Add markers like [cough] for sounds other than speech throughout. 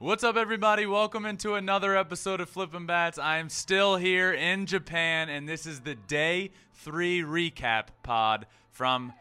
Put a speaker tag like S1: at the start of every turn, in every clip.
S1: What's up, everybody? Welcome into another episode of Flippin' Bats. I am still here in Japan, and this is the day three recap pod from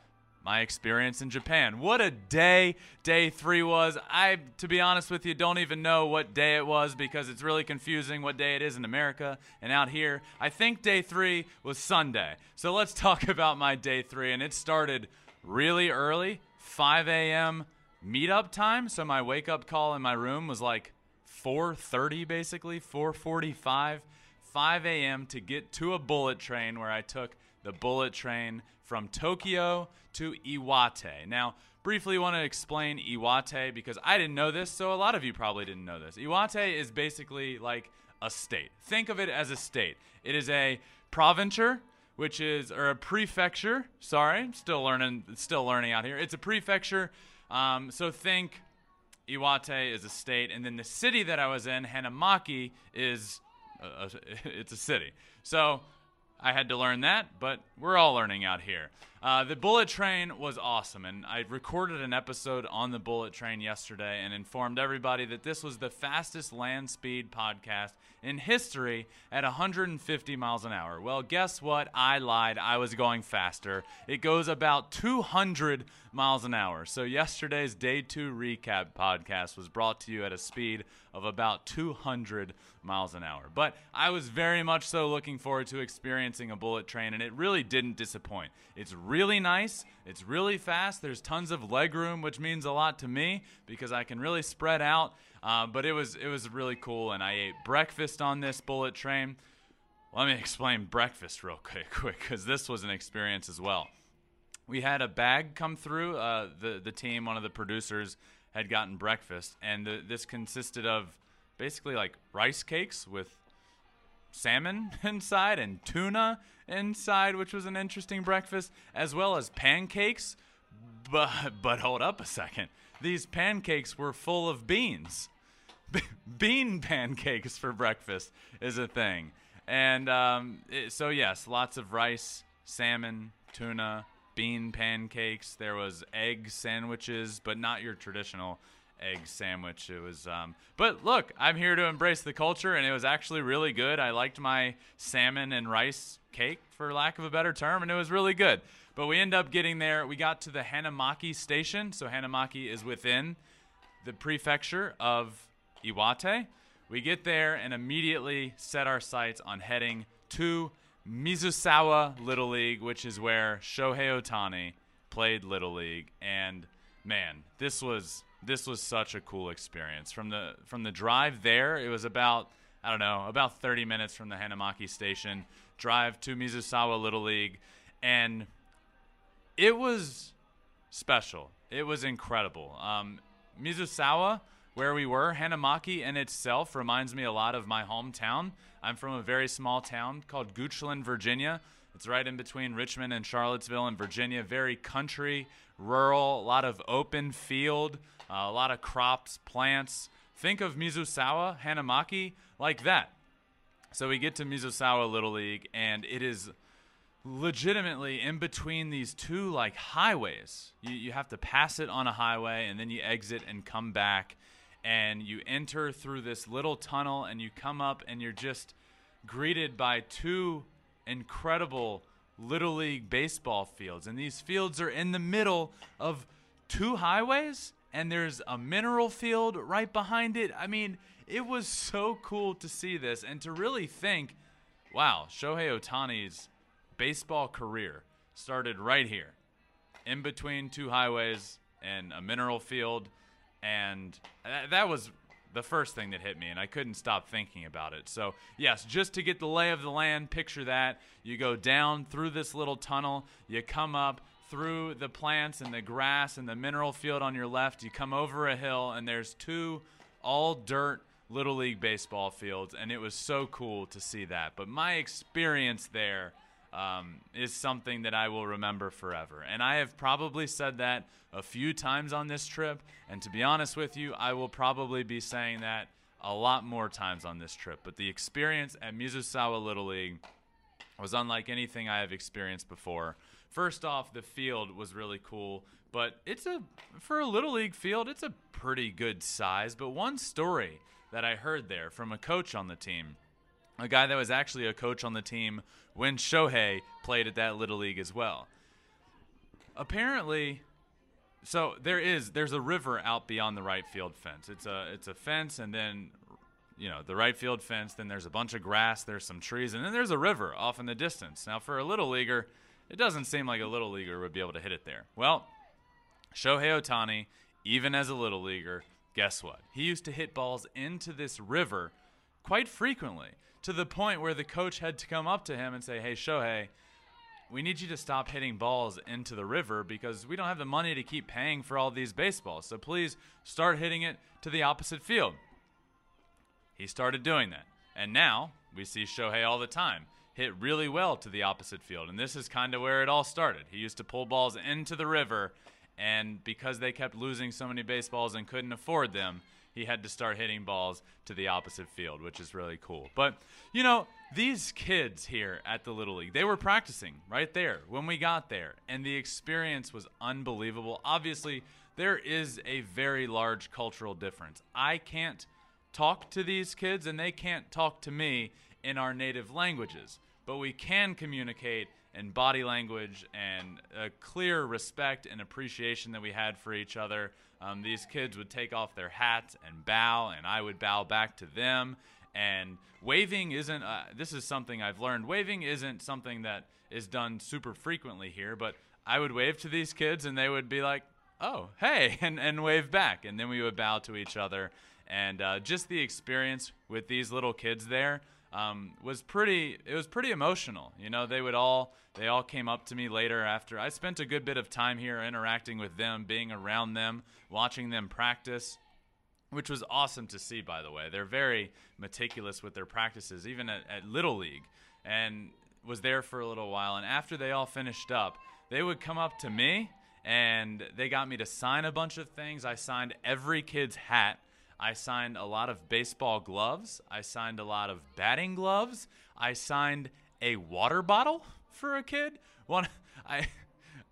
S1: my experience in Japan. What a day day three was. I, to be honest with you, don't even know what day it was because it's really confusing what day it is in America and out here. I think day three was Sunday. So let's talk [laughs] about my day three, and it started really early, 5 a.m meetup time. So my wake up call in my room was like 4:30, basically 4:45, 5 a.m. to get to a bullet train where I took the bullet train from Tokyo to Iwate. Now, briefly want to explain Iwate because I didn't know this, so a lot of you probably didn't know this. Iwate is basically like a state. Think of it as a state. It is a province which is or a prefecture. Sorry, still learning still learning out here. It's a prefecture um, so think Iwate is a state, and then the city that I was in, Hanamaki, is a, a, [laughs] it's a city. So I had to learn that, but we're all learning out here. Uh, the bullet train was awesome, and I recorded an episode on the bullet train yesterday and informed everybody that this was the fastest land speed podcast in history at 150 miles an hour. Well, guess what? I lied. I was going faster. It goes about 200 miles an hour. So, yesterday's day two recap podcast was brought to you at a speed of about 200 miles an hour. But I was very much so looking forward to experiencing a bullet train, and it really didn't disappoint. It's really nice, it's really fast, there's tons of leg room, which means a lot to me because I can really spread out. Uh, but it was it was really cool, and I ate breakfast on this bullet train. Let me explain breakfast real quick, [laughs] quick, because this was an experience as well. We had a bag come through. Uh, the the team, one of the producers, had gotten breakfast, and the, this consisted of basically like rice cakes with salmon [laughs] inside and tuna inside, which was an interesting breakfast, as well as pancakes. But but hold up a second. These pancakes were full of beans. [laughs] Bean pancakes for breakfast is a thing. And um, it, so yes, lots of rice, salmon, tuna, bean pancakes. There was egg sandwiches, but not your traditional egg sandwich. It was, um, but look, I'm here to embrace the culture, and it was actually really good. I liked my salmon and rice cake, for lack of a better term, and it was really good. But we end up getting there. We got to the Hanamaki station. So Hanamaki is within the prefecture of Iwate. We get there and immediately set our sights on heading to Mizusawa Little League, which is where Shohei Ohtani played Little League. And man, this was this was such a cool experience. From the from the drive there, it was about I don't know about 30 minutes from the Hanamaki station. Drive to Mizusawa Little League, and it was special. It was incredible. Um, Mizusawa, where we were, Hanamaki in itself reminds me a lot of my hometown. I'm from a very small town called Goochland, Virginia. It's right in between Richmond and Charlottesville in Virginia. Very country, rural, a lot of open field, Uh, a lot of crops, plants. Think of Mizusawa, Hanamaki, like that. So we get to Mizusawa Little League, and it is legitimately in between these two like highways. You, you have to pass it on a highway, and then you exit and come back and you enter through this little tunnel and you come up and you're just greeted by two incredible little league baseball fields and these fields are in the middle of two highways and there's a mineral field right behind it i mean it was so cool to see this and to really think wow shohei Ohtani's baseball career started right here in between two highways and a mineral field and that was the first thing that hit me, and I couldn't stop thinking about it. So, yes, just to get the lay of the land, picture that. You go down through this little tunnel, you come up through the plants and the grass and the mineral field on your left, you come over a hill, and there's two all dirt Little League baseball fields, and it was so cool to see that. But my experience there um, is something that I will remember forever. And I have probably said that a few times on this trip. And to be honest with you, I will probably be saying that a lot more times on this trip. But the experience at Mizusawa Little League was unlike anything I have experienced before. First off, the field was really cool, but it's a for a little league field, it's a pretty good size. But one story that I heard there from a coach on the team, a guy that was actually a coach on the team when Shohei played at that little league as well. Apparently, so there is there's a river out beyond the right field fence. It's a it's a fence and then you know the right field fence. Then there's a bunch of grass. There's some trees and then there's a river off in the distance. Now for a little leaguer, it doesn't seem like a little leaguer would be able to hit it there. Well, Shohei Ohtani, even as a little leaguer, guess what? He used to hit balls into this river quite frequently to the point where the coach had to come up to him and say, "Hey Shohei." we need you to stop hitting balls into the river because we don't have the money to keep paying for all these baseballs. So please start hitting it to the opposite field. He started doing that. And now we see Shohei all the time hit really well to the opposite field. And this is kind of where it all started. He used to pull balls into the river, and because they kept losing so many baseballs and couldn't afford them, he had to start hitting balls to the opposite field, which is really cool. But, you know, these kids here at the Little League, they were practicing right there when we got there, and the experience was unbelievable. Obviously, there is a very large cultural difference. I can't talk to these kids, and they can't talk to me in our native languages, but we can communicate in body language and a clear respect and appreciation that we had for each other. Um, these kids would take off their hats and bow, and I would bow back to them. And waving isn't, uh, this is something I've learned. Waving isn't something that is done super frequently here, but I would wave to these kids, and they would be like, oh, hey, [laughs] and, and wave back. And then we would bow to each other. And uh, just the experience with these little kids there um, was pretty it was pretty emotional. You know they would all they all came up to me later after i spent a good bit of time here interacting with them being around them watching them practice which was awesome to see by the way. They're very meticulous with their practices even at, at little league and was there for a little while. And after they all finished up they would come up to me and they got me to sign a bunch of things. I signed every kid's hat I signed a lot of baseball gloves. I signed a lot of batting gloves. I signed a water bottle for a kid. One, [laughs] I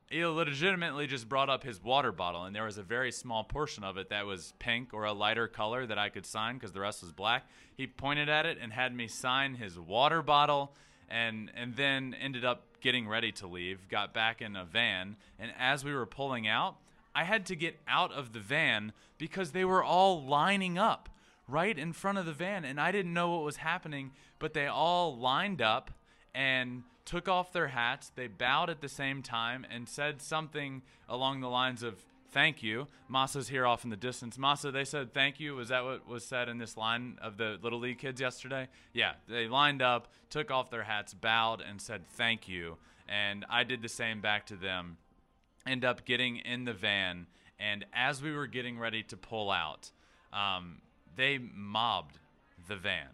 S1: he legitimately just brought up his water bottle, and there was a very small portion of it that was pink or a lighter color that I could sign because the rest was black. He pointed at it and had me sign his water bottle, and and then ended up getting ready to leave. Got back in a van, and as we were pulling out, I had to get out of the van because they were all lining up right in front of the van and I didn't know what was happening, but they all lined up and took off their hats. They bowed at the same time and said something along the lines of thank you. Masa's here off in the distance. Masa, they said thank you. Was that what was said in this line of the Little League kids yesterday? Yeah, they lined up, took off their hats, bowed, and said thank you. And I did the same back to them end up getting in the van, and as we were getting ready to pull out, um, they mobbed the van,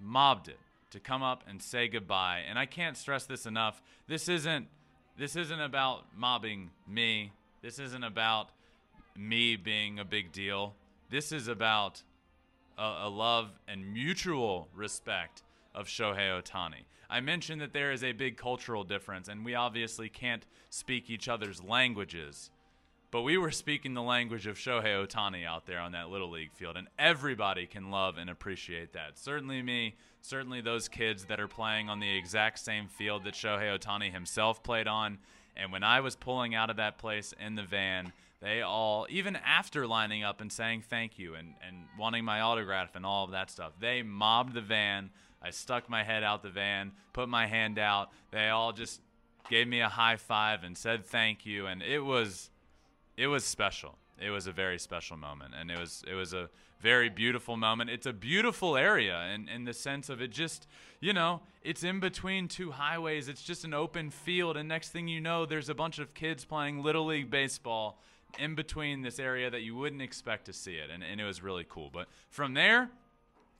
S1: mobbed it to come up and say goodbye. And I can't stress this enough. This isn't this isn't about mobbing me. This isn't about me being a big deal. This is about a, a love and mutual respect of Shohei Ohtani. I mentioned that there is a big cultural difference, and we obviously can't speak each other's languages. But we were speaking the language of Shohei Ohtani out there on that Little League field, and everybody can love and appreciate that. Certainly me, certainly those kids that are playing on the exact same field that Shohei Ohtani himself played on. And when I was pulling out of that place in the van, they all, even after lining up and saying thank you and, and wanting my autograph and all of that stuff, they mobbed the van I stuck my head out the van, put my hand out. They all just gave me a high five and said thank you, and it was it was special. It was a very special moment, and it was it was a very beautiful moment. It's a beautiful area in, in the sense of it just, you know, it's in between two highways. It's just an open field, and next thing you know, there's a bunch of kids playing little league baseball in between this area that you wouldn't expect to see it, and, and it was really cool. But from there,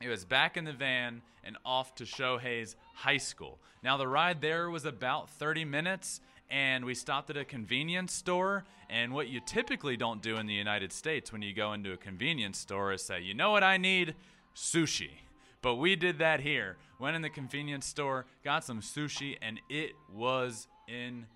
S1: it was back in the van and off to Shohei's high school. Now, the ride there was about 30 minutes, and we stopped at a convenience store. And what you typically don't do in the United States when you go into a convenience store is say, you know what I need? Sushi. But we did that here. Went in the convenience store, got some sushi, and it was incredible.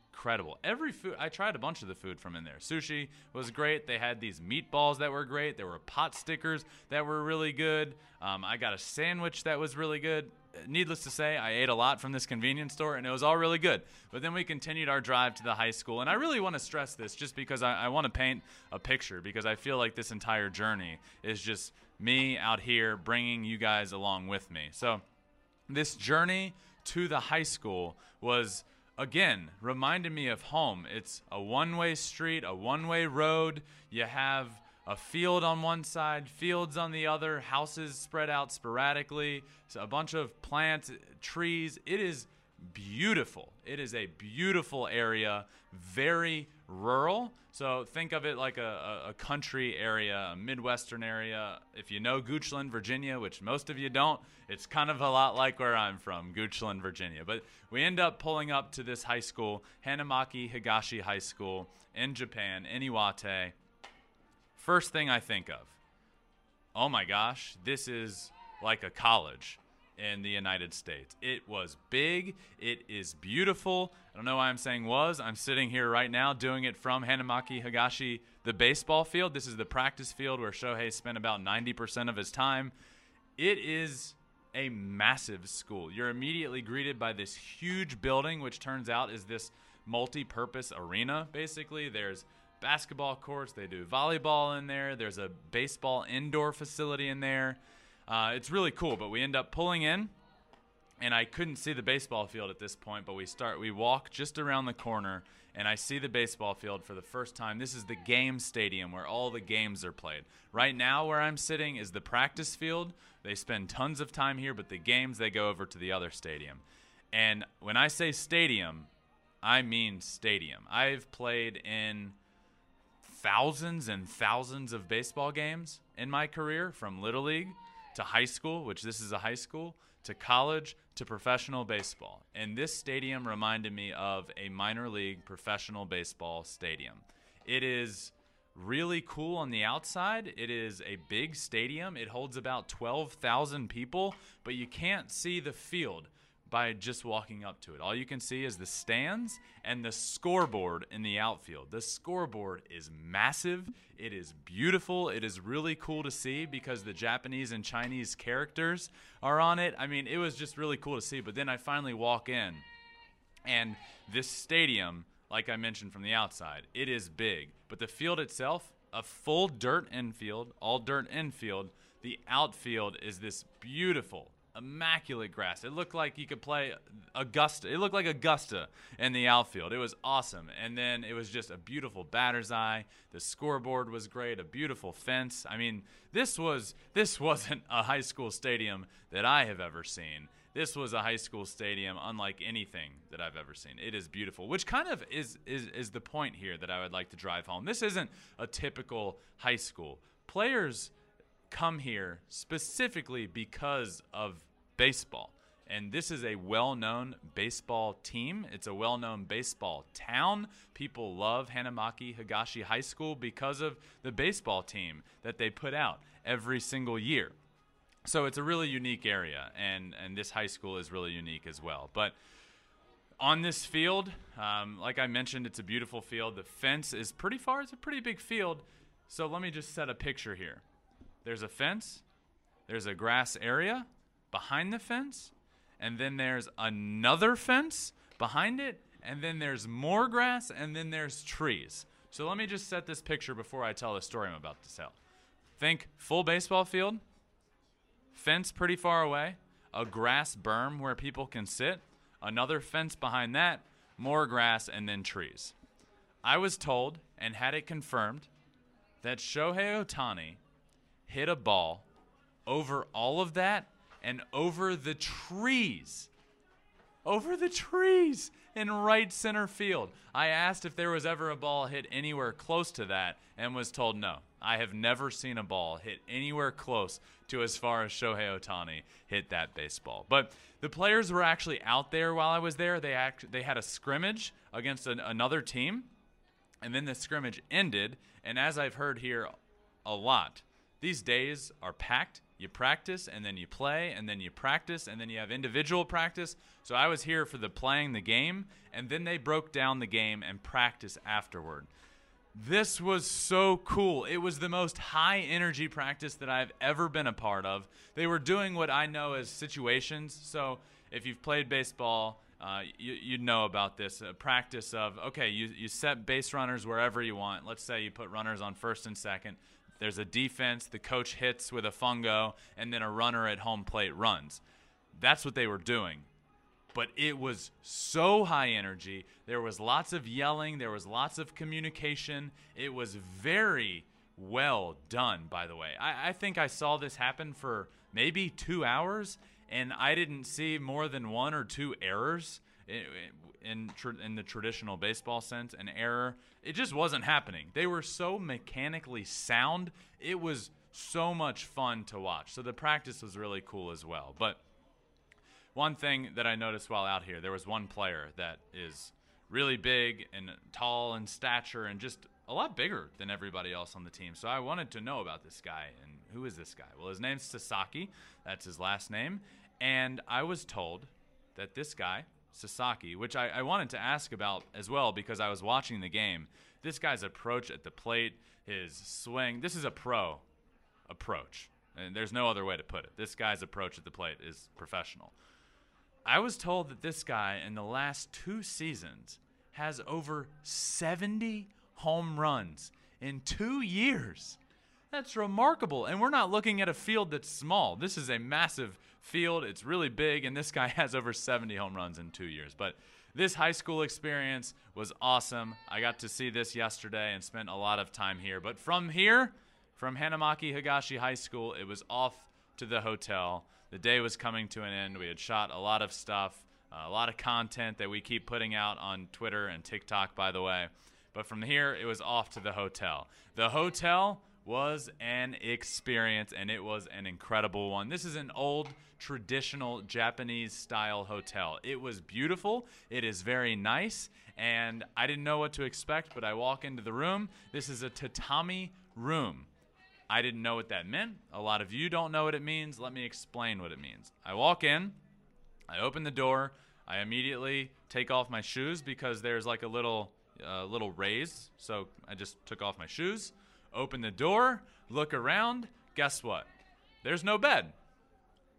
S1: Every food, I tried a bunch of the food from in there. Sushi was great. They had these meatballs that were great. There were pot stickers that were really good. Um, I got a sandwich that was really good. Needless to say, I ate a lot from this convenience store and it was all really good. But then we continued our drive to the high school. And I really want to stress this just because I, I want to paint a picture because I feel like this entire journey is just me out here bringing you guys along with me. So, this journey to the high school was again reminded me of home. It's a one way street, a one way road. You have a field on one side, fields on the other, houses spread out sporadically, so a bunch of plants, trees. It is beautiful. It is a beautiful area, very rural. So think of it like a, a, country area, a Midwestern area. If you know Goochland, Virginia, which most of you don't, it's kind of a lot like where I'm from, Goochland, Virginia. But we end up pulling up to this high school, Hanamaki Higashi High School in Japan, in Iwate. First thing I think of, oh my gosh, this is like a college in the United States. It was big. It is beautiful. I don't know why I'm saying was. I'm sitting here right now doing it from Hanamaki Higashi, the baseball field. This is the practice field where Shohei spent about 90% of his time. It is a massive school. You're immediately greeted by this huge building, which turns out is this multi purpose arena, basically. There's basketball courts, they do volleyball in there, there's a baseball indoor facility in there. Uh, it's really cool, but we end up pulling in, and I couldn't see the baseball field at this point. But we start, we walk just around the corner, and I see the baseball field for the first time. This is the game stadium where all the games are played. Right now, where I'm sitting is the practice field. They spend tons of time here, but the games they go over to the other stadium. And when I say stadium, I mean stadium. I've played in thousands and thousands of baseball games in my career from Little League to high school, which this is a high school, to college, to professional baseball. And this stadium reminded me of a minor league professional baseball stadium. It is really cool on the outside. It is a big stadium. It holds about 12,000 people, but you can't see the field by just walking up to it. All you can see is the stands and the scoreboard in the outfield. The scoreboard is massive. It is beautiful. It is really cool to see because the Japanese and Chinese characters are on it. I mean, it was just really cool to see. But then I finally walk in, and this stadium, like I mentioned from the outside, it is big. But the field itself, a full dirt infield, all dirt infield. The outfield is this beautiful immaculate grass. It looked like you could play Augusta. It looked like Augusta in the outfield. It was awesome. And then it was just a beautiful batter's eye. The scoreboard was great, a beautiful fence. I mean, this was this [laughs] wasn't a high school stadium that I have ever seen. This was a high school stadium unlike anything that I've ever seen. It is beautiful, which kind of is is is the point here that I would like to drive home. This isn't a typical high school. Players come here specifically because of baseball. And this is a well known baseball team. It's a well known baseball town. People love Hanamaki Higashi High School because of the baseball team that they put out every single year. So it's a really unique area, and, and this high school is really unique as well. But on this field, um, like I mentioned, it's a beautiful field. The fence is pretty far, it's a pretty big field. So let me just set a picture here. There's a fence, there's a grass area, behind the fence, and then there's another fence behind it, and then there's more grass, and then there's trees. So let me just set this picture before I tell the story I'm about to tell. Think full baseball field, fence pretty far away, a grass berm where people can sit, another fence behind that, more grass, and then trees. I was told and had it confirmed that Shohei Ohtani hit a ball over all of that and over the trees. Over the trees. in right center field. I asked if there was ever a ball hit anywhere close to that and was told no. I have never seen a ball hit anywhere close to as far as Shohei Ohtani hit that baseball. But the players were actually out there while I was there. They act, they had a scrimmage against an, another team, and then the scrimmage ended. And as I've heard here a lot, these days are packed. You practice and then you play and then you practice and then you have individual practice. So I was here for the playing the game and then they broke down the game and practice afterward. This was so cool. It was the most high energy practice that I've ever been a part of. They were doing what I know as situations. So if you've played baseball, uh, you, you know about this a practice of okay, you, you set base runners wherever you want. Let's say you put runners on first and second. There's a defense, the coach hits with a fungo, and then a runner at home plate runs. That's what they were doing. But it was so high energy. There was lots of yelling, there was lots of communication. It was very well done, by the way. I, I think I saw this happen for maybe two hours, and I didn't see more than one or two errors in in the traditional baseball sense, an error. It just wasn't happening. They were so mechanically sound. It was so much fun to watch. So the practice was really cool as well. But one thing that I noticed while out here, there was one player that is really big and tall in stature and just a lot bigger than everybody else on the team. So I wanted to know about this guy and who is this guy? Well, his name's Sasaki. That's his last name. And I was told that this guy Sasaki, which I, I, wanted to ask about as well because I was watching the game. This guy's approach at the plate, his swing, this is a pro approach. And there's no other way to put it. This guy's approach at the plate is professional. I was told that this guy in the last two seasons has over 70 home runs in two years. That's remarkable. And we're not looking at a field that's small. This is a massive field. It's really big, and this guy [laughs] has over 70 home runs in two years. But this high school experience was awesome. I got to see this yesterday and spent a lot of time here. But from here, from Hanamaki Higashi High School, it was off to the hotel. The day was coming to an end. We had shot a lot of stuff, uh, a lot of content that we keep putting out on Twitter and TikTok, by the way. But from here, it was off to the hotel. The hotel was an experience, and it was an incredible one. This is an old, traditional Japanese style hotel. It was beautiful, it is very nice, and I didn't know what to expect, but I walk into the room. This is a tatami room. I didn't know what that meant. A lot of you don't know what it means. Let me explain what it means. I walk in, I open the door, I immediately take off my shoes because there's like a little uh, little raise. So I just took off my shoes open the door, look around. Guess what? There's no bed.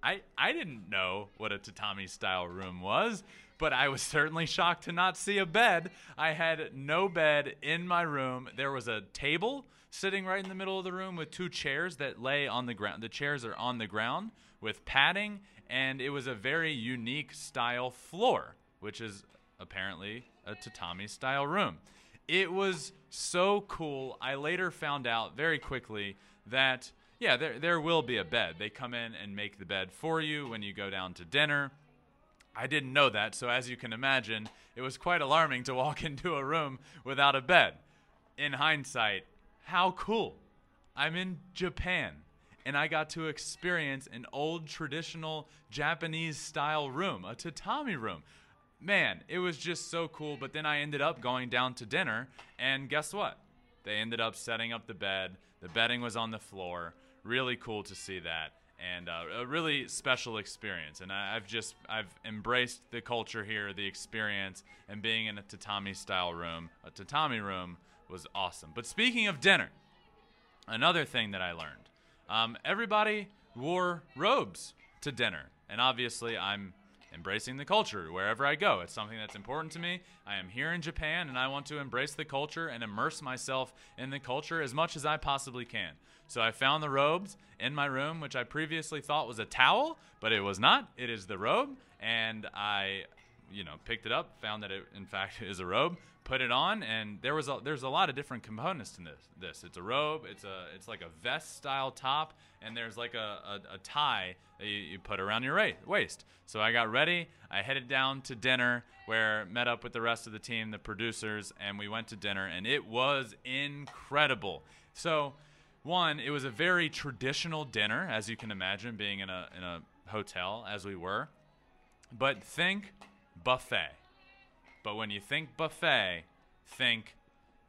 S1: I, I didn't know what a tatami style room was, but I was [laughs] certainly shocked to not see a bed. I had no bed in my room. There was a table sitting right in the middle of the room with two chairs that lay on the ground. The chairs are on the ground with padding, and it was a very unique style floor, which is apparently a tatami style room. It was so cool. I later found out very quickly that yeah, there there will be a bed. They come in and make the bed for you when you go down to dinner. I didn't know that, so as you can imagine, it was quite alarming to [laughs] walk into a room without a bed. In hindsight, how cool. I'm in Japan and I got to experience an old traditional Japanese style room, a tatami room man, it was just so cool. But then I ended up going down to dinner, and guess what? They ended up setting up the bed. The bedding was on the floor. Really cool to see that, and uh, a really special experience. And I, have just I've embraced the culture here, the experience, and being in a tatami style room. A tatami room was awesome. But speaking of dinner, another thing that I learned: um, everybody wore robes to dinner, and obviously I'm embracing the culture wherever I go. It's something that's important to me. I am here in Japan and I want to embrace the culture and immerse myself in the culture as much as I possibly can. So I found the robes in my room, which I previously thought was a towel, but it was not. It is the robe. And I you know, picked it up, found that it in fact [laughs] is a robe, put it on, and there was a, there's a lot of different components to this. This it's a robe, it's a it's like a vest style top, and there's like a, a, a tie that you, you put around your ra- waist. So I got ready. I headed down to dinner where met up with the rest of the team, the producers, and we went to dinner, and it was incredible. So one, it was a very traditional dinner, as you can imagine, being in a in a hotel as we were. But think buffet. But when you think buffet, think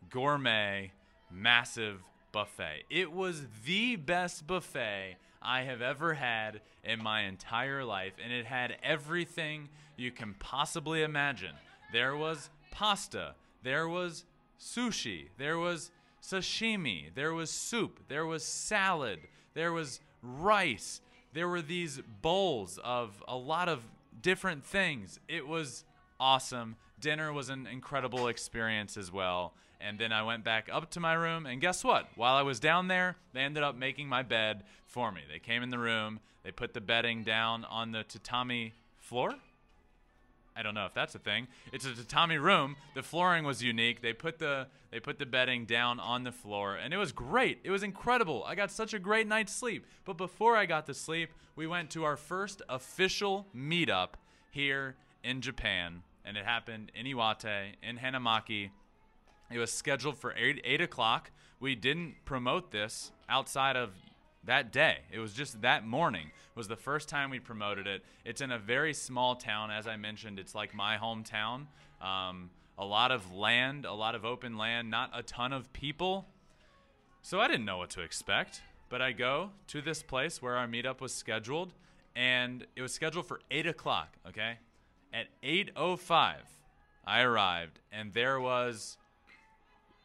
S1: gourmet, massive buffet. It was the best buffet I have ever had in my entire life, and it had everything you can possibly imagine. There was pasta, there was sushi, there was sashimi, there was soup, there was salad, there was rice, there were these bowls of a lot of different things. It was awesome. Dinner was an incredible experience as well. And then I went back up to my room, and guess what? While I was down there, they ended up making my bed for me. They came in the room, they put the bedding down on the tatami floor. I don't know if that's a thing. It's a tatami room. The flooring was unique. They put the they put the bedding down on the floor and it was great. It was incredible. I got such a great night's sleep. But before I got to sleep, we went to our first official meetup here in Japan and it happened in Iwate in Hanamaki. It was scheduled for eight, 8 o'clock. We didn't promote this outside of that day. It was just that morning was the first time we promoted it. It's in a very small town, as I mentioned. It's like my hometown. Um, a lot of land, a lot of open land, not a ton of people. So I didn't know what to expect. But I go to this place where our meetup was scheduled, and it was scheduled for eight o'clock. Okay, at 8:05, I arrived, and there was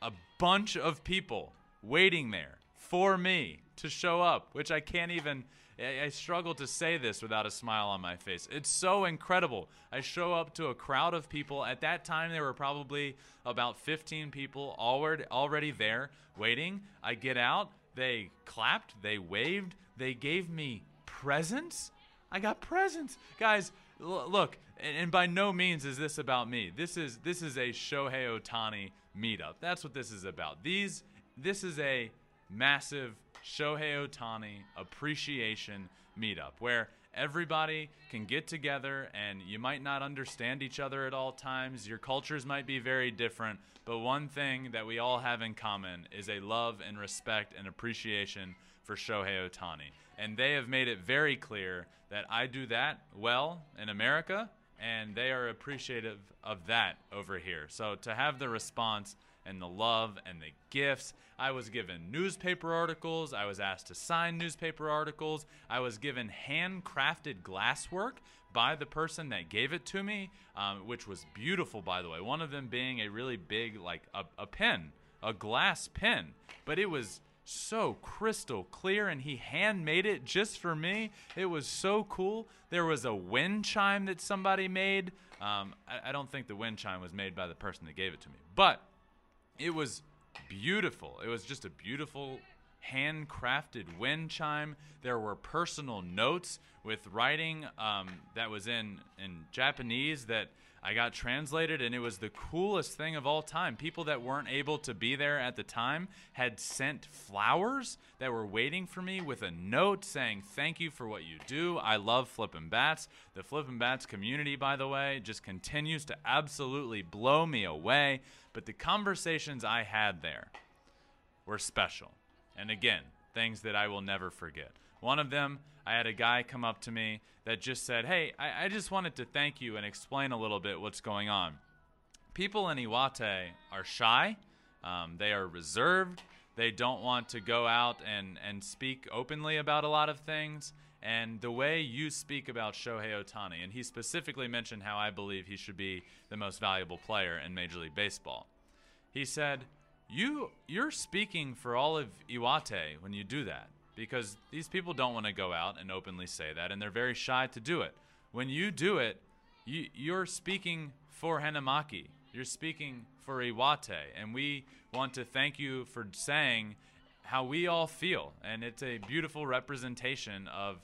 S1: a bunch of people waiting there for me to show up, which I can't even. I, struggle to say this without a smile on my face. It's so incredible. I show up to a crowd of people. At that time, there were probably about 15 people already already there waiting. I get out. They clapped. They waved. They gave me presents. I got presents, guys. Look, and, by no means is this about me. This is this is a Shohei Ohtani meetup. That's what this is about. These this is a massive Shohei Ohtani appreciation meetup where everybody can get together and you might not understand each other at all times. Your cultures might be very different, but one thing that we all have in common is a love and respect and appreciation for Shohei Ohtani. And they have made it very clear that I do that well in America and they are appreciative of that over here. So to have the response and the love and the gifts. I was given newspaper articles. I was asked to sign newspaper articles. I was given handcrafted glasswork by the person that gave it to me, um, which was beautiful, by the way. One of them being a really big, like a, a pen, a glass pen. But it was so crystal clear and he handmade it just for me. It was so cool. There was a wind chime that somebody made. Um, I, I, don't think the wind chime was made by the person that gave it to me, but it was beautiful. It was just a beautiful handcrafted wind chime. There were personal notes with writing um, that was in in Japanese that I got translated, and it was the coolest thing of all time. People that weren't able to be there at the time had sent flowers that were waiting for me with a note saying, Thank you for what you do. I love Flippin' Bats. The Flippin' Bats community, by the way, just continues to absolutely blow me away. But the conversations I had there were special. And again, things that I will never forget. One of them, I had a guy come up to me that just said, Hey, I, I just wanted to thank you and explain a little bit what's going on. People in Iwate are shy, um, they are reserved, they don't want to go out and, and speak openly about a lot of things. And the way you speak about Shohei Ohtani, and he specifically mentioned how I believe he should be the most valuable player in Major League Baseball. He said, you you're speaking for all of Iwate when you do that because these people don't want to go out and openly say that, and they're very shy to do it. When you do it, you, you're speaking for Hanamaki. You're speaking for Iwate, and we want to thank you for saying how we all feel. And it's a beautiful representation of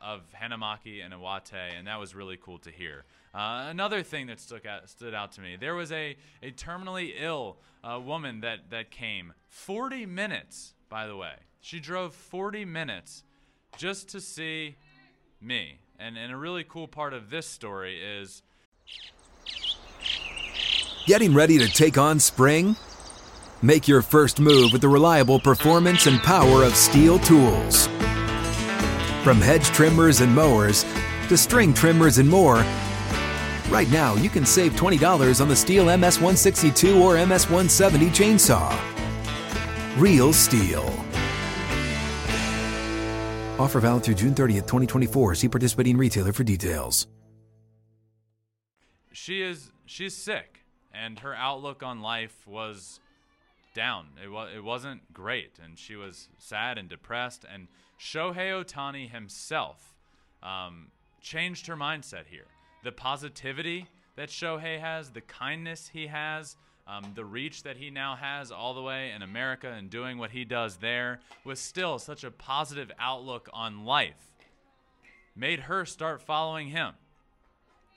S1: of Hanamaki and Iwate, and that was really cool to hear. Uh, another thing that stuck out, stood out to me there was a, a terminally ill uh, woman that, that came 40 minutes, by the way. She drove 40 minutes just to see me. And, and a really cool part of this story is
S2: Getting ready to take on spring? Make your first move with the reliable performance and power of Stihl tools. From hedge trimmers and mowers to string trimmers and more, right now you can save $20 on the Stihl MS162 or MS170 chainsaw. Real Stihl. Offer valid through June 30th, 2024. See participating retailer for details.
S1: she is she's sick and her outlook on life was down it, was it wasn't great and she was sad and depressed and shohei ohtani himself um, changed her mindset here the positivity that shohei has the kindness he has um, the reach that he now has all the way in america and doing what he does there with still such a positive outlook on life made her start following him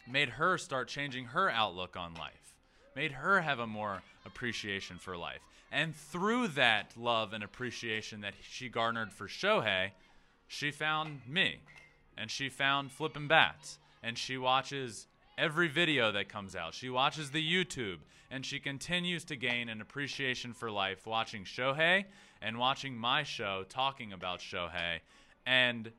S1: made her start changing her outlook on life, made her have a more appreciation for life. And through that love and appreciation that she garnered for Shohei, she found me and she found Flippin' Bats and she watches every video that comes out. She watches the YouTube and she continues to gain an appreciation for life watching Shohei and watching my show talking about Shohei. And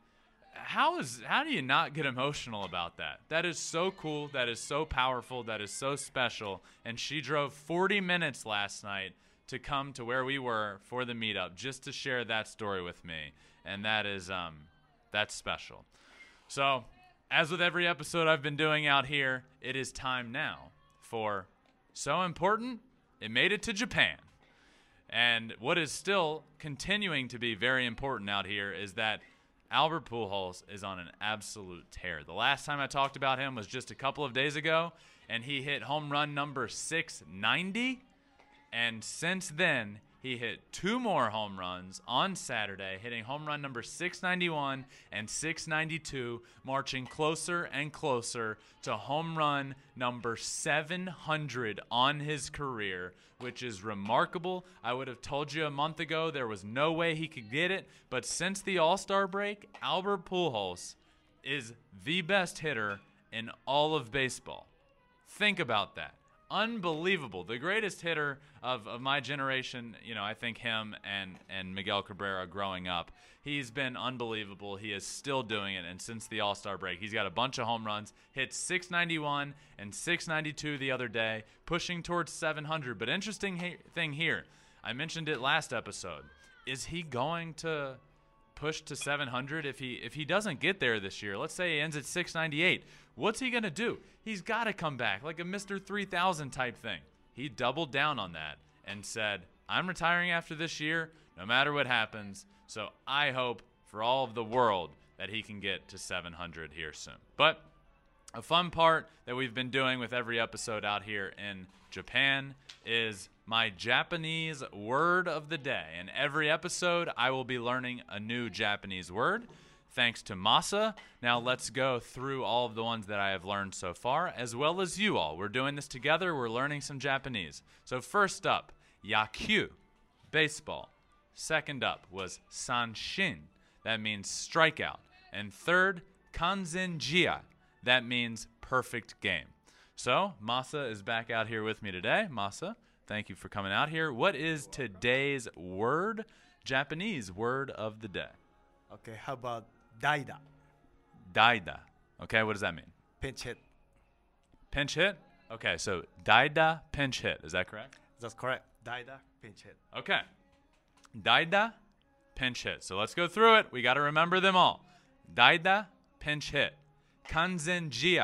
S1: how is how do you not get emotional about that? That is so cool. That is so powerful. That is so special. And she drove 40 minutes last night to come to where we were for the meetup just to share that story with me. And that is um that's special. So, as with every episode I've been doing out here, it is time now for so important it made it to Japan. And what is still continuing to be very important out here is that Albert Pujols is on an absolute tear. The last time I talked about him was just a couple of days ago, and he hit home run number 690. And since then, he hit two more home runs on Saturday, hitting home run number 691 and 692, marching closer and closer to home run number 700 on his career, which is remarkable. I would have told you a month ago there was no way he could get it, but since the All Star break, Albert Pujols is the best hitter in all of baseball. Think about that. Unbelievable. The greatest hitter of, of my generation, you know, I think him and, and Miguel Cabrera growing up. He's been unbelievable. He is still doing it. And since the All Star break, he's got a bunch of home runs, hit 691 and 692 the other day, pushing towards 700. But interesting he- thing here, I mentioned it last episode. Is he going to push to 700 if he if he doesn't get there this year. Let's say he ends at 698 what's he going to do? He's got to come back like a mr 3000 type thing. He doubled down on that and said i'm retiring after this year no matter what happens. So i hope for all of the world that he can get to 700 here soon. But a fun part that we've been doing with every episode out here in Japan is my Japanese word of the day. In every episode, I will be learning a new Japanese word. Thanks to Masa. Now let's go through all of the ones that I have learned so far, as well as you all. We're doing this together. We're learning some Japanese. So first up, yakyu, baseball. Second up was sanshin. That means strikeout. And third, kanzenjia. That means perfect game. So, Masa is back out here with me today. Masa, thank you for coming out here. What is today's word, Japanese word of the day?
S3: Okay, how about Daida?
S1: Daida. Okay, what does that mean?
S3: Pinch hit.
S1: Pinch hit? Okay, so Daida pinch hit. Is that correct?
S3: That's correct. Daida, pinch hit.
S1: Okay. Daida pinch hit. So let's go through it. We got to remember them all. Daida pinch hit. Kanzen Ji,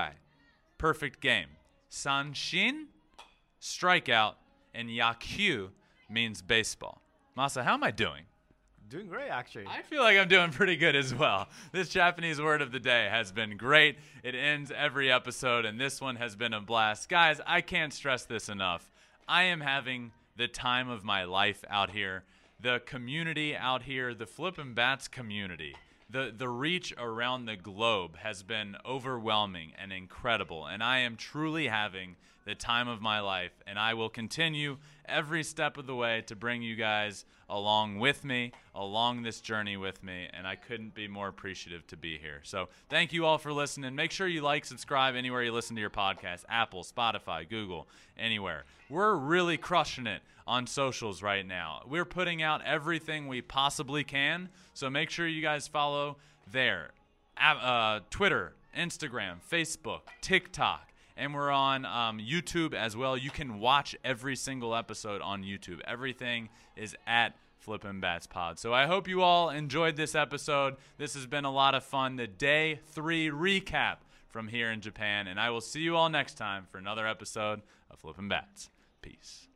S1: perfect game. Sanshin, strikeout. And Yakyu means baseball. Masa, how am I doing?
S3: Doing great, actually.
S1: I feel like I'm doing pretty good as well. This Japanese word of the day has been great. It ends every episode, and this one has been a blast. Guys, I can't stress this enough. I am having the time of my life out here. The community out here, the Flippin' Bats community, the the reach around the globe has been overwhelming and incredible, and I am truly having the time of my life, and I will continue every step of the way to bring you guys along with me, along this journey with me, and I couldn't be more appreciative to be here. So, thank you all for listening. Make sure you like, subscribe anywhere you listen to your podcast Apple, Spotify, Google, anywhere. We're really crushing it on socials right now. We're putting out everything we possibly can, so make sure you guys follow there. Uh, Twitter, Instagram, Facebook, TikTok and we're on um, YouTube as well. You can watch every single episode on YouTube. Everything is at Flippin' Bats Pod. So I hope you all enjoyed this episode. This has been a lot of fun. The day three recap from here in Japan, and I will see you all next time for another episode of Flippin' Bats. Peace.